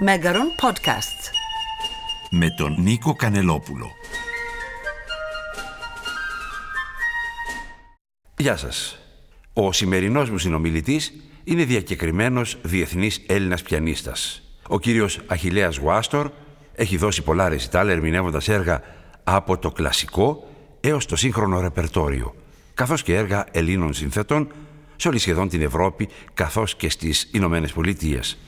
Μέγαρον Podcast. Με τον Νίκο Κανελόπουλο. Γεια σας. Ο σημερινός μου συνομιλητής είναι διακεκριμένος διεθνής Έλληνας πιανίστας. Ο κύριος Αχιλέας Γουάστορ έχει δώσει πολλά ρεζιτάλ ερμηνεύοντας έργα από το κλασικό έως το σύγχρονο ρεπερτόριο, καθώς και έργα Ελλήνων συνθετών σε όλη σχεδόν την Ευρώπη καθώς και στις Ηνωμένες Πολιτείες.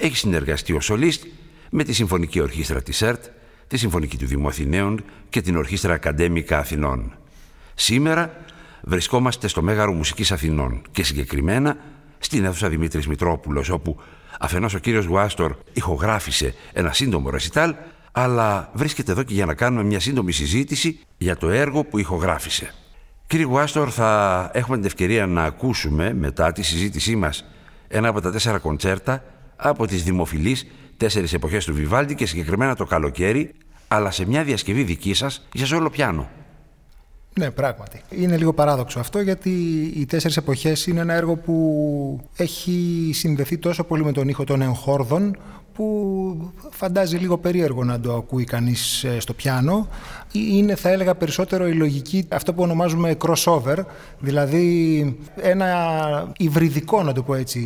Έχει συνεργαστεί ο Σολίστ με τη Συμφωνική Ορχήστρα της ΕΡΤ, τη Συμφωνική του Δημού Αθηναίων και την Ορχήστρα Ακαδέμικα Αθηνών. Σήμερα βρισκόμαστε στο Μέγαρο Μουσικής Αθηνών και συγκεκριμένα στην αίθουσα Δημήτρης Μητρόπουλος όπου αφενός ο κύριος Γουάστορ ηχογράφησε ένα σύντομο ρεσιτάλ αλλά βρίσκεται εδώ και για να κάνουμε μια σύντομη συζήτηση για το έργο που ηχογράφησε. Κύριε Γουάστορ, θα έχουμε την ευκαιρία να ακούσουμε μετά τη συζήτησή μας ένα από τα τέσσερα κοντσέρτα από τις δημοφιλείς τέσσερις εποχές του Βιβάλντι και συγκεκριμένα το καλοκαίρι, αλλά σε μια διασκευή δική σας για σόλο πιάνο. Ναι, πράγματι. Είναι λίγο παράδοξο αυτό γιατί οι τέσσερις εποχές είναι ένα έργο που έχει συνδεθεί τόσο πολύ με τον ήχο των εγχόρδων που φαντάζει λίγο περίεργο να το ακούει κανείς ε, στο πιάνο. Είναι, θα έλεγα, περισσότερο η λογική, αυτό που ονομάζουμε crossover, δηλαδή ένα υβριδικό, να το πω έτσι,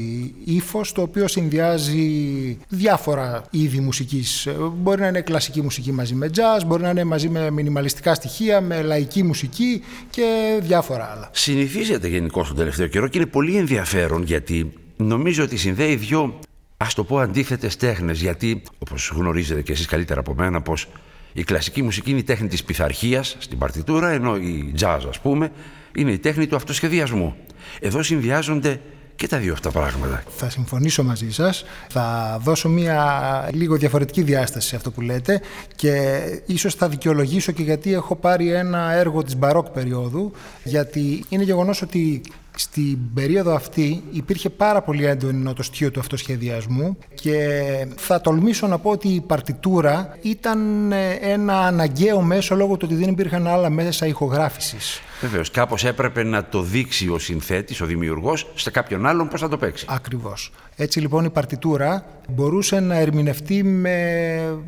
ύφος, το οποίο συνδυάζει διάφορα είδη μουσικής. Μπορεί να είναι κλασική μουσική μαζί με jazz, μπορεί να είναι μαζί με μινιμαλιστικά στοιχεία, με λαϊκή μουσική και διάφορα άλλα. Συνηθίζεται γενικώ τον τελευταίο καιρό και είναι πολύ ενδιαφέρον γιατί νομίζω ότι συνδέει δύο Α το πω αντίθετες τέχνες, γιατί όπως γνωρίζετε και εσείς καλύτερα από μένα, πως η κλασική μουσική είναι η τέχνη της πειθαρχίας στην παρτιτούρα, ενώ η jazz, ας πούμε, είναι η τέχνη του αυτοσχεδιασμού. Εδώ συνδυάζονται και τα δύο αυτά πράγματα. Θα συμφωνήσω μαζί σας. Θα δώσω μια λίγο διαφορετική διάσταση σε αυτό που λέτε και ίσως θα δικαιολογήσω και γιατί έχω πάρει ένα έργο της μπαρόκ περίοδου γιατί είναι γεγονός ότι στην περίοδο αυτή υπήρχε πάρα πολύ έντονο το στοιχείο του αυτοσχεδιασμού και θα τολμήσω να πω ότι η παρτιτούρα ήταν ε, ένα αναγκαίο μέσο λόγω του ότι δεν υπήρχαν άλλα μέσα ηχογράφησης. Βεβαίως, κάπως έπρεπε να το δείξει ο συνθέτης, ο δημιουργός, σε κάποιον άλλον πώς θα το παίξει. Ακριβώς. Έτσι λοιπόν η παρτιτούρα μπορούσε να ερμηνευτεί με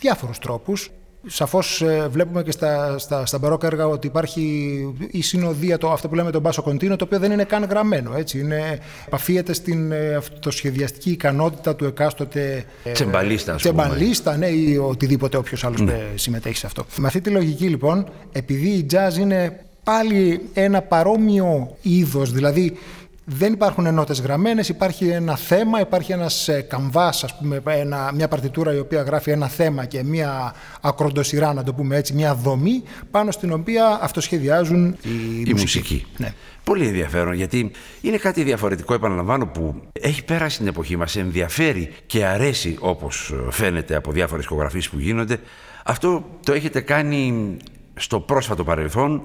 διάφορους τρόπους. Σαφώς ε, βλέπουμε και στα, στα, στα μπαρόκα έργα ότι υπάρχει η συνοδεία, το, αυτό που λέμε τον μπάσο κοντίνο, το οποίο δεν είναι καν γραμμένο. Έτσι. Είναι, επαφίεται στην ε, αυτοσχεδιαστική ικανότητα του εκάστοτε. Ε, τσεμπαλίστα, Τσεμπαλίστα, ναι, ή οτιδήποτε όποιος άλλος ναι. συμμετέχει σε αυτό. Με αυτή τη λογική λοιπόν, επειδή η jazz είναι πάλι ένα παρόμοιο είδος, δηλαδή δεν υπάρχουν ενότητες γραμμένες, υπάρχει ένα θέμα, υπάρχει ένας ε, καμβάς, ας πούμε, ένα, μια παρτιτούρα η οποία γράφει ένα θέμα και μια ακροντοσυρά, να το πούμε έτσι, μια δομή, πάνω στην οποία αυτοσχεδιάζουν οι η μουσική. Ναι. Πολύ ενδιαφέρον, γιατί είναι κάτι διαφορετικό, επαναλαμβάνω, που έχει πέρασει την εποχή μας, ενδιαφέρει και αρέσει, όπως φαίνεται από διάφορες ηχογραφίες που γίνονται. Αυτό το έχετε κάνει στο πρόσφατο παρελθόν,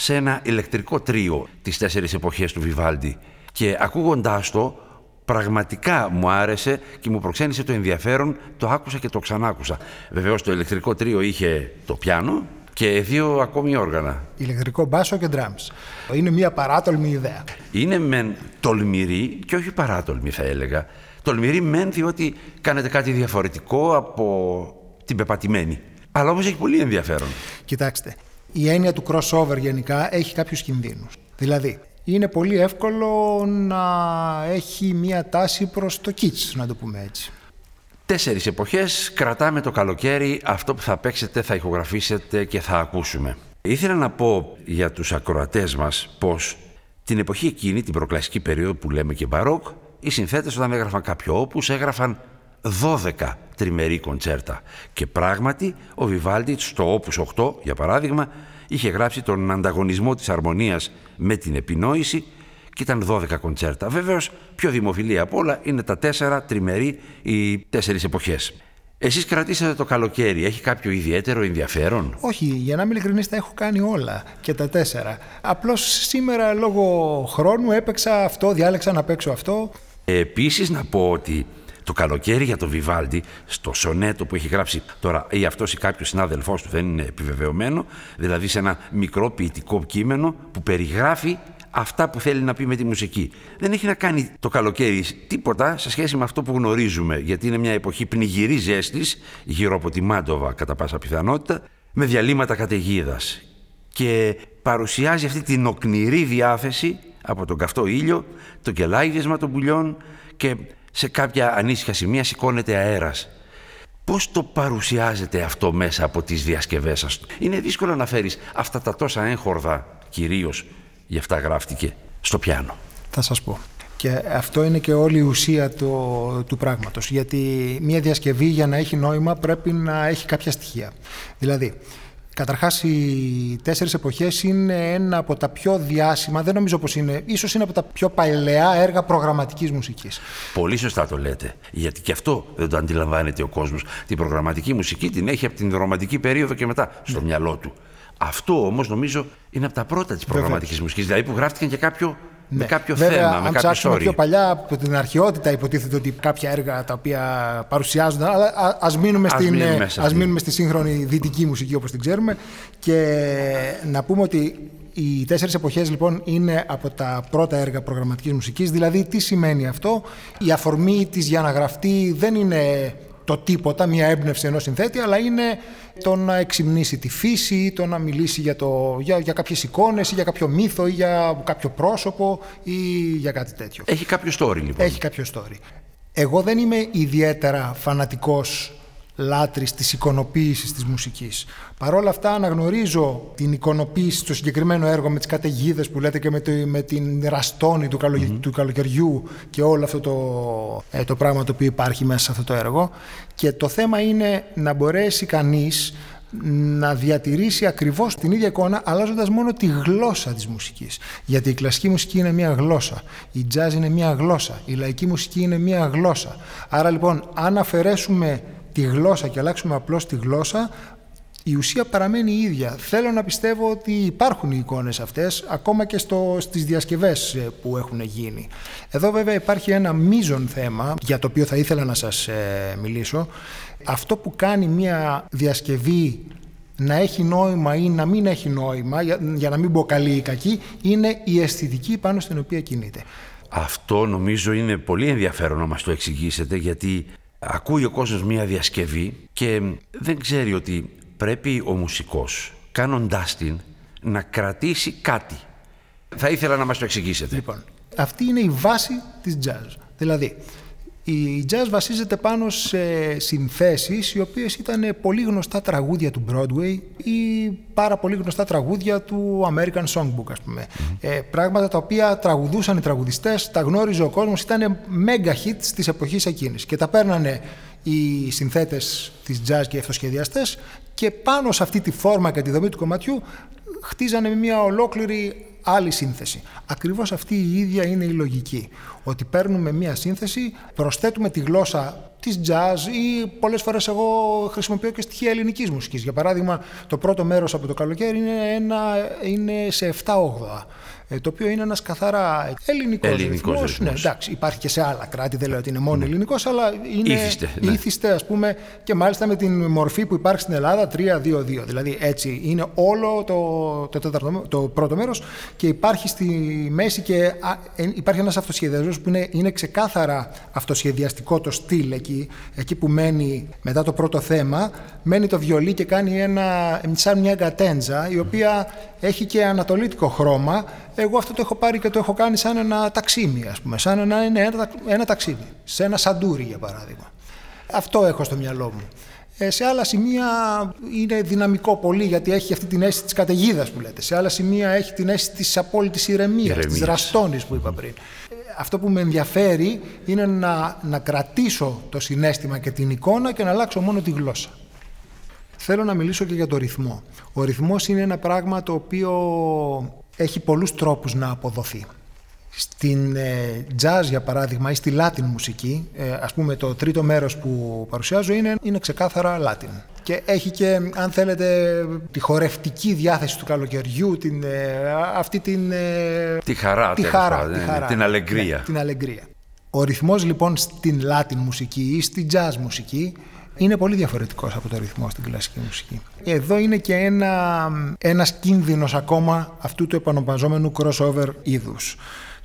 σε ένα ηλεκτρικό τρίο τις τέσσερις εποχές του Βιβάλντι και ακούγοντάς το πραγματικά μου άρεσε και μου προξένησε το ενδιαφέρον, το άκουσα και το ξανάκουσα. Βεβαίως το ηλεκτρικό τρίο είχε το πιάνο και δύο ακόμη όργανα. Ηλεκτρικό μπάσο και drums. Είναι μια παράτολμη ιδέα. Είναι μεν τολμηρή και όχι παράτολμη θα έλεγα. Τολμηρή μεν διότι κάνετε κάτι διαφορετικό από την πεπατημένη. Αλλά όμως έχει πολύ ενδιαφέρον. Κοιτάξτε, η έννοια του crossover γενικά έχει κάποιους κινδύνους. Δηλαδή, είναι πολύ εύκολο να έχει μία τάση προς το kitsch, να το πούμε έτσι. Τέσσερις εποχές κρατάμε το καλοκαίρι αυτό που θα παίξετε, θα ηχογραφήσετε και θα ακούσουμε. Ήθελα να πω για τους ακροατές μας πως την εποχή εκείνη, την προκλασική περίοδο που λέμε και μπαρόκ, οι συνθέτες όταν έγραφαν κάποιο όπους έγραφαν 12 τριμερή κοντσέρτα. Και πράγματι ο Βιβάλτη στο Όπους 8, για παράδειγμα, είχε γράψει τον ανταγωνισμό της αρμονίας με την επινόηση και ήταν 12 κοντσέρτα. Βέβαιως, πιο δημοφιλή από όλα είναι τα τέσσερα τριμερή οι τέσσερις εποχές. Εσείς κρατήσατε το καλοκαίρι, έχει κάποιο ιδιαίτερο ενδιαφέρον; Όχι, για να είμαι ειλικρινής τα έχω κάνει όλα και τα τέσσερα. Απλώς σήμερα λόγω χρόνου έπαιξα αυτό, διάλεξα να παίξω αυτό. Επίσης να πω ότι το καλοκαίρι για τον Βιβάλντι, στο σονέτο που έχει γράψει τώρα, ή αυτός ή κάποιος συνάδελφός του δεν είναι επιβεβαιωμένο, δηλαδή σε ένα μικρό ποιητικό κείμενο που περιγράφει αυτά που θέλει να πει με τη μουσική. Δεν έχει να κάνει το καλοκαίρι τίποτα σε σχέση με αυτό που γνωρίζουμε, γιατί είναι μια εποχή πνιγυρή ζέστης, γύρω από τη Μάντοβα κατά πάσα πιθανότητα, με διαλύματα καταιγίδας. Και παρουσιάζει αυτή την οκνηρή διάθεση από τον καυτό ήλιο, το κελάιδισμα των πουλιών και σε κάποια ανήσυχα σημεία σηκώνεται αέρας. Πώς το παρουσιάζετε αυτό μέσα από τις διασκευές σας; Είναι δύσκολο να φέρεις αυτά τα τόσα έγχορδα, κυρίως γι' αυτά γράφτηκε, στο πιάνο. Θα σας πω. Και αυτό είναι και όλη η ουσία του, του πράγματος. Γιατί μια διασκευή για να έχει νόημα πρέπει να έχει κάποια στοιχεία. Δηλαδή, Καταρχάς οι τέσσερις εποχές είναι ένα από τα πιο διάσημα, δεν νομίζω πως είναι, ίσως είναι από τα πιο παλαιά έργα προγραμματικής μουσικής. Πολύ σωστά το λέτε, γιατί και αυτό δεν το αντιλαμβάνεται ο κόσμος. Την προγραμματική μουσική την έχει από την ρομαντική περίοδο και μετά στο ναι. μυαλό του. Αυτό όμως νομίζω είναι από τα πρώτα της προγραμματικής μουσικής, δηλαδή που γράφτηκαν και κάποιο με ναι. κάποιο Βέβαια, θέμα, με κάποιο πιο παλιά, από την αρχαιότητα υποτίθεται ότι κάποια έργα τα οποία παρουσιάζονται, αλλά α μείνουμε, στην, μείνουμε, ας μείνουμε στη σύγχρονη δυτική μουσική όπως την ξέρουμε. Και να πούμε ότι οι τέσσερις εποχές λοιπόν είναι από τα πρώτα έργα προγραμματικής μουσικής, δηλαδή τι σημαίνει αυτό, η αφορμή της για να γραφτεί δεν είναι το τίποτα, μια έμπνευση ενός συνθέτη, αλλά είναι το να εξυμνήσει τη φύση, το να μιλήσει για, το, για, για κάποιες εικόνες ή για κάποιο μύθο ή για κάποιο πρόσωπο ή για κάτι τέτοιο. Έχει κάποιο story λοιπόν. Έχει κάποιο story. Εγώ δεν είμαι ιδιαίτερα φανατικός λάτρης της εικονοποίησης της μουσικής. Παρ' όλα αυτά αναγνωρίζω την εικονοποίηση στο συγκεκριμένο έργο με τις καταιγίδες που λέτε και με, το, με την ραστόνη του, καλο, του καλοκαιριού και όλο αυτό το, ε, το πράγμα το οποίο υπάρχει μέσα σε αυτό το έργο. Και το θέμα είναι να μπορέσει κανείς να διατηρήσει ακριβώς την ίδια εικόνα αλλάζοντας μόνο τη γλώσσα της μουσικής. Γιατί η κλασική μουσική είναι μία γλώσσα, η jazz είναι μία γλώσσα, η λαϊκή μουσική είναι μία γλώσσα. Άρα λοιπόν αν αφαιρέσουμε τη γλώσσα και αλλάξουμε απλώς τη γλώσσα, η ουσία παραμένει η ίδια. Θέλω να πιστεύω ότι υπάρχουν οι εικόνες αυτές, ακόμα και στο, στις διασκευές ε, που έχουν γίνει. Εδώ βέβαια υπάρχει ένα μείζον θέμα, για το οποίο θα ήθελα να σας ε, μιλήσω. Αυτό που κάνει μια διασκευή να έχει νόημα ή να μην έχει νόημα, για, για να μην πω καλή ή κακή, είναι η αισθητική πάνω στην οποία κινείται. Αυτό νομίζω είναι πολύ ενδιαφέρον να μας το εξηγήσετε, γιατί ακούει ο κόσμος μία διασκευή και δεν ξέρει ότι πρέπει ο μουσικός κάνοντάς την να κρατήσει κάτι. Θα ήθελα να μας το εξηγήσετε. Λοιπόν, αυτή είναι η βάση της jazz. Δηλαδή, η jazz βασίζεται πάνω σε συνθέσεις οι οποίες ήταν πολύ γνωστά τραγούδια του Broadway ή πάρα πολύ γνωστά τραγούδια του American Songbook ας πούμε. Ε, πράγματα τα οποία τραγουδούσαν οι τραγουδιστές, τα γνώριζε ο κόσμος, ήταν mega hits της εποχής εκείνης και τα παίρνανε οι συνθέτες της jazz και οι αυτοσχεδιαστές και πάνω σε αυτή τη φόρμα και τη δομή του κομματιού χτίζανε μια ολόκληρη άλλη σύνθεση. Ακριβώς αυτή η ίδια είναι η λογική. Ότι παίρνουμε μια σύνθεση, προσθέτουμε τη γλώσσα της jazz ή πολλές φορές εγώ χρησιμοποιώ και στοιχεία ελληνικής μουσικής. Για παράδειγμα, το πρώτο μέρος από το καλοκαίρι είναι, ένα, είναι σε 7-8 ε, το οποίο είναι ένας καθαρά ελληνικός, ελληνικός ρυθμός. Ναι, εντάξει, υπάρχει και σε άλλα κράτη, δεν λέω ότι είναι μόνο ναι. ελληνικός, αλλά είναι ήθιστε, ναι. ήθιστε, ας πούμε, και μάλιστα με την μορφή που υπάρχει στην Ελλάδα 3-2-2. Δηλαδή έτσι είναι όλο το, το, το πρώτο μέρος και υπάρχει στη μέση και ε, υπάρχει ένας αυτοσχεδιασμός που είναι, είναι ξεκάθαρα αυτοσχεδιαστικό το στυλ εκεί, εκεί που μένει μετά το πρώτο θέμα, μένει το βιολί και κάνει ένα, σαν μια γκατέντζα, η οποία έχει και ανατολίτικο χρώμα, εγώ αυτό το έχω πάρει και το έχω κάνει σαν ένα ταξίμι, ας πούμε, σαν ένα, ένα, ένα ταξίμι, σε ένα σαντούρι για παράδειγμα. Αυτό έχω στο μυαλό μου. Ε, σε άλλα σημεία είναι δυναμικό πολύ γιατί έχει αυτή την αίσθηση της καταιγίδας που λέτε. Σε άλλα σημεία έχει την αίσθηση της απόλυτης ηρεμίας, της ραστόνης που είπα πριν. Ε, αυτό που με ενδιαφέρει είναι να, να κρατήσω το συνέστημα και την εικόνα και να αλλάξω μόνο τη γλώσσα. Θέλω να μιλήσω και για το ρυθμό. Ο ρυθμός είναι ένα πράγμα το οποίο έχει πολλούς τρόπους να αποδοθεί. Στην ε, jazz, για παράδειγμα, ή στη Latin μουσική, ε, ας πούμε το τρίτο μέρος που παρουσιάζω είναι, είναι ξεκάθαρα Latin. Και έχει και, αν θέλετε, τη χορευτική διάθεση του καλοκαιριού, την, ε, αυτή την... Ε, τη χαρά, τη χαρά, τη ναι, χαρά, την αλεγκρία. Ναι, την αλεγκρία. Ο ρυθμός λοιπόν στην Latin μουσική ή στη jazz μουσική είναι πολύ διαφορετικός από το ρυθμό στην κλασική μουσική. Εδώ είναι και ένα, ένας κίνδυνος ακόμα αυτού του επανοπαζόμενου crossover είδους,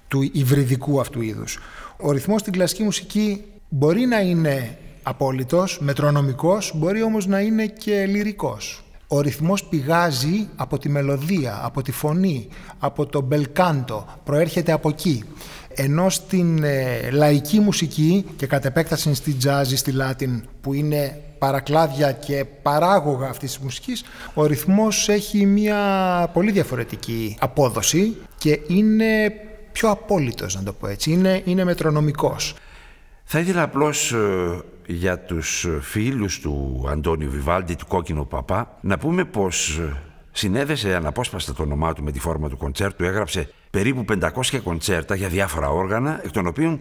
του υβριδικού αυτού είδους. Ο ρυθμός στην κλασική μουσική μπορεί να είναι απόλυτος, μετρονομικός, μπορεί όμως να είναι και λυρικός. Ο ρυθμός πηγάζει από τη μελωδία, από τη φωνή, από το μπελκάντο, προέρχεται από εκεί. Ενώ στην ε, λαϊκή μουσική και κατ' επέκταση στη jazz, στη Latin που είναι παρακλάδια και παράγωγα αυτής της μουσικής ο ρυθμός έχει μια πολύ διαφορετική απόδοση και είναι πιο απόλυτος να το πω έτσι, είναι, είναι μετρονομικός. Θα ήθελα απλώς ε, για τους φίλους του Αντώνιου Βιβάλντι, του Κόκκινου Παπά, να πούμε πως ε, συνέδεσε αναπόσπαστα το όνομά του με τη φόρμα του κοντσέρτου, έγραψε περίπου 500 κοντσέρτα για διάφορα όργανα, εκ των οποίων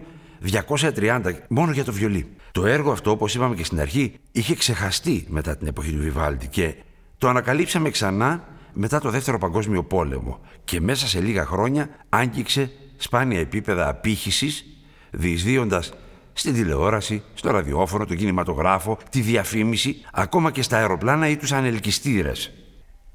230 μόνο για το βιολί. Το έργο αυτό, όπως είπαμε και στην αρχή, είχε ξεχαστεί μετά την εποχή του Βιβάλντι και το ανακαλύψαμε ξανά μετά το Δεύτερο Παγκόσμιο Πόλεμο και μέσα σε λίγα χρόνια άγγιξε σπάνια επίπεδα απήχησης, διεισδύοντας στην τηλεόραση, στο ραδιόφωνο, τον κινηματογράφο, τη διαφήμιση, ακόμα και στα αεροπλάνα ή τους ανελκυστήρες.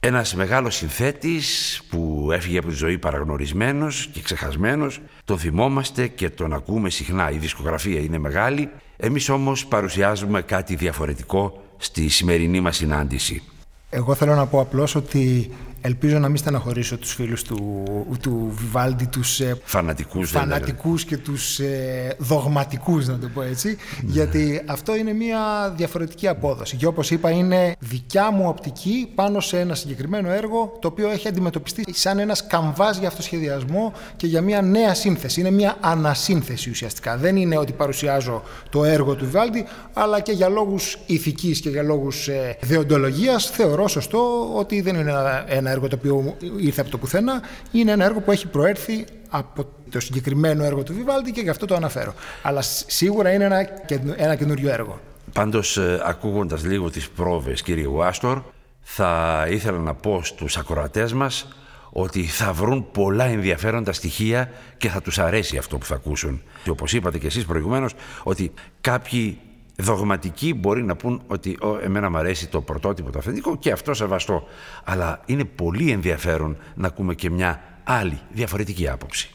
Ένας μεγάλος συνθέτης που έφυγε από τη ζωή παραγνωρισμένος και ξεχασμένος, τον θυμόμαστε και τον ακούμε συχνά. Η δισκογραφία είναι μεγάλη, εμείς όμως παρουσιάζουμε κάτι διαφορετικό στη σημερινή μας συνάντηση. Εγώ θέλω να πω απλώς ότι Ελπίζω να μην στεναχωρήσω τους φίλους του, του Βιβάλντι, τους ε, φανατικούς, φανατικούς και τους ε, δογματικούς, να το πω έτσι, ναι. γιατί αυτό είναι μια διαφορετική απόδοση. Και όπως είπα, είναι δικιά μου οπτική πάνω σε ένα συγκεκριμένο έργο, το οποίο έχει αντιμετωπιστεί σαν ένας καμβάς για αυτοσχεδιασμό και για μια νέα σύνθεση. Είναι μια ανασύνθεση ουσιαστικά. Δεν είναι ότι παρουσιάζω το έργο του Βιβάλντι, αλλά και για λόγους ηθικής και για λόγους ε, δεοντολογίας θεωρώ σωστό ότι δεν είναι ένα ένα έργο το οποίο ήρθε από το πουθενά, είναι ένα έργο που έχει προέρθει από το συγκεκριμένο έργο του Βιβάλτη και γι' αυτό το αναφέρω. Αλλά σίγουρα είναι ένα, ένα καινούριο έργο. Πάντως, ε, ακούγοντας λίγο τις πρόβες, κύριε Ουάστορ, θα ήθελα να πω στους ακροατές μας ότι θα βρουν πολλά ενδιαφέροντα στοιχεία και θα τους αρέσει αυτό που θα ακούσουν. Και όπως είπατε και εσείς προηγουμένως, ότι κάποιοι δογματικοί μπορεί να πούν ότι ο, εμένα μου αρέσει το πρωτότυπο το αυθεντικό και αυτό σεβαστό. Αλλά είναι πολύ ενδιαφέρον να ακούμε και μια άλλη διαφορετική άποψη.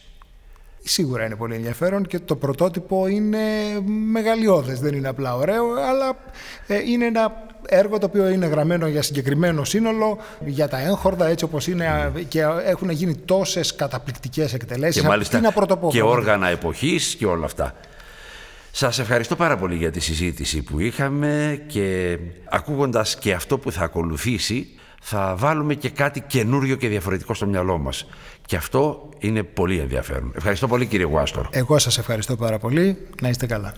Σίγουρα είναι πολύ ενδιαφέρον και το πρωτότυπο είναι μεγαλειώδες, δεν είναι απλά ωραίο, αλλά ε, είναι ένα έργο το οποίο είναι γραμμένο για συγκεκριμένο σύνολο, για τα έγχορδα έτσι όπως είναι και έχουν γίνει τόσες καταπληκτικές εκτελέσεις. Και μάλιστα και όργανα εποχής και όλα αυτά. Σας ευχαριστώ πάρα πολύ για τη συζήτηση που είχαμε και ακούγοντας και αυτό που θα ακολουθήσει θα βάλουμε και κάτι καινούριο και διαφορετικό στο μυαλό μας. Και αυτό είναι πολύ ενδιαφέρον. Ευχαριστώ πολύ κύριε Γουάστορ. Εγώ σας ευχαριστώ πάρα πολύ. Να είστε καλά.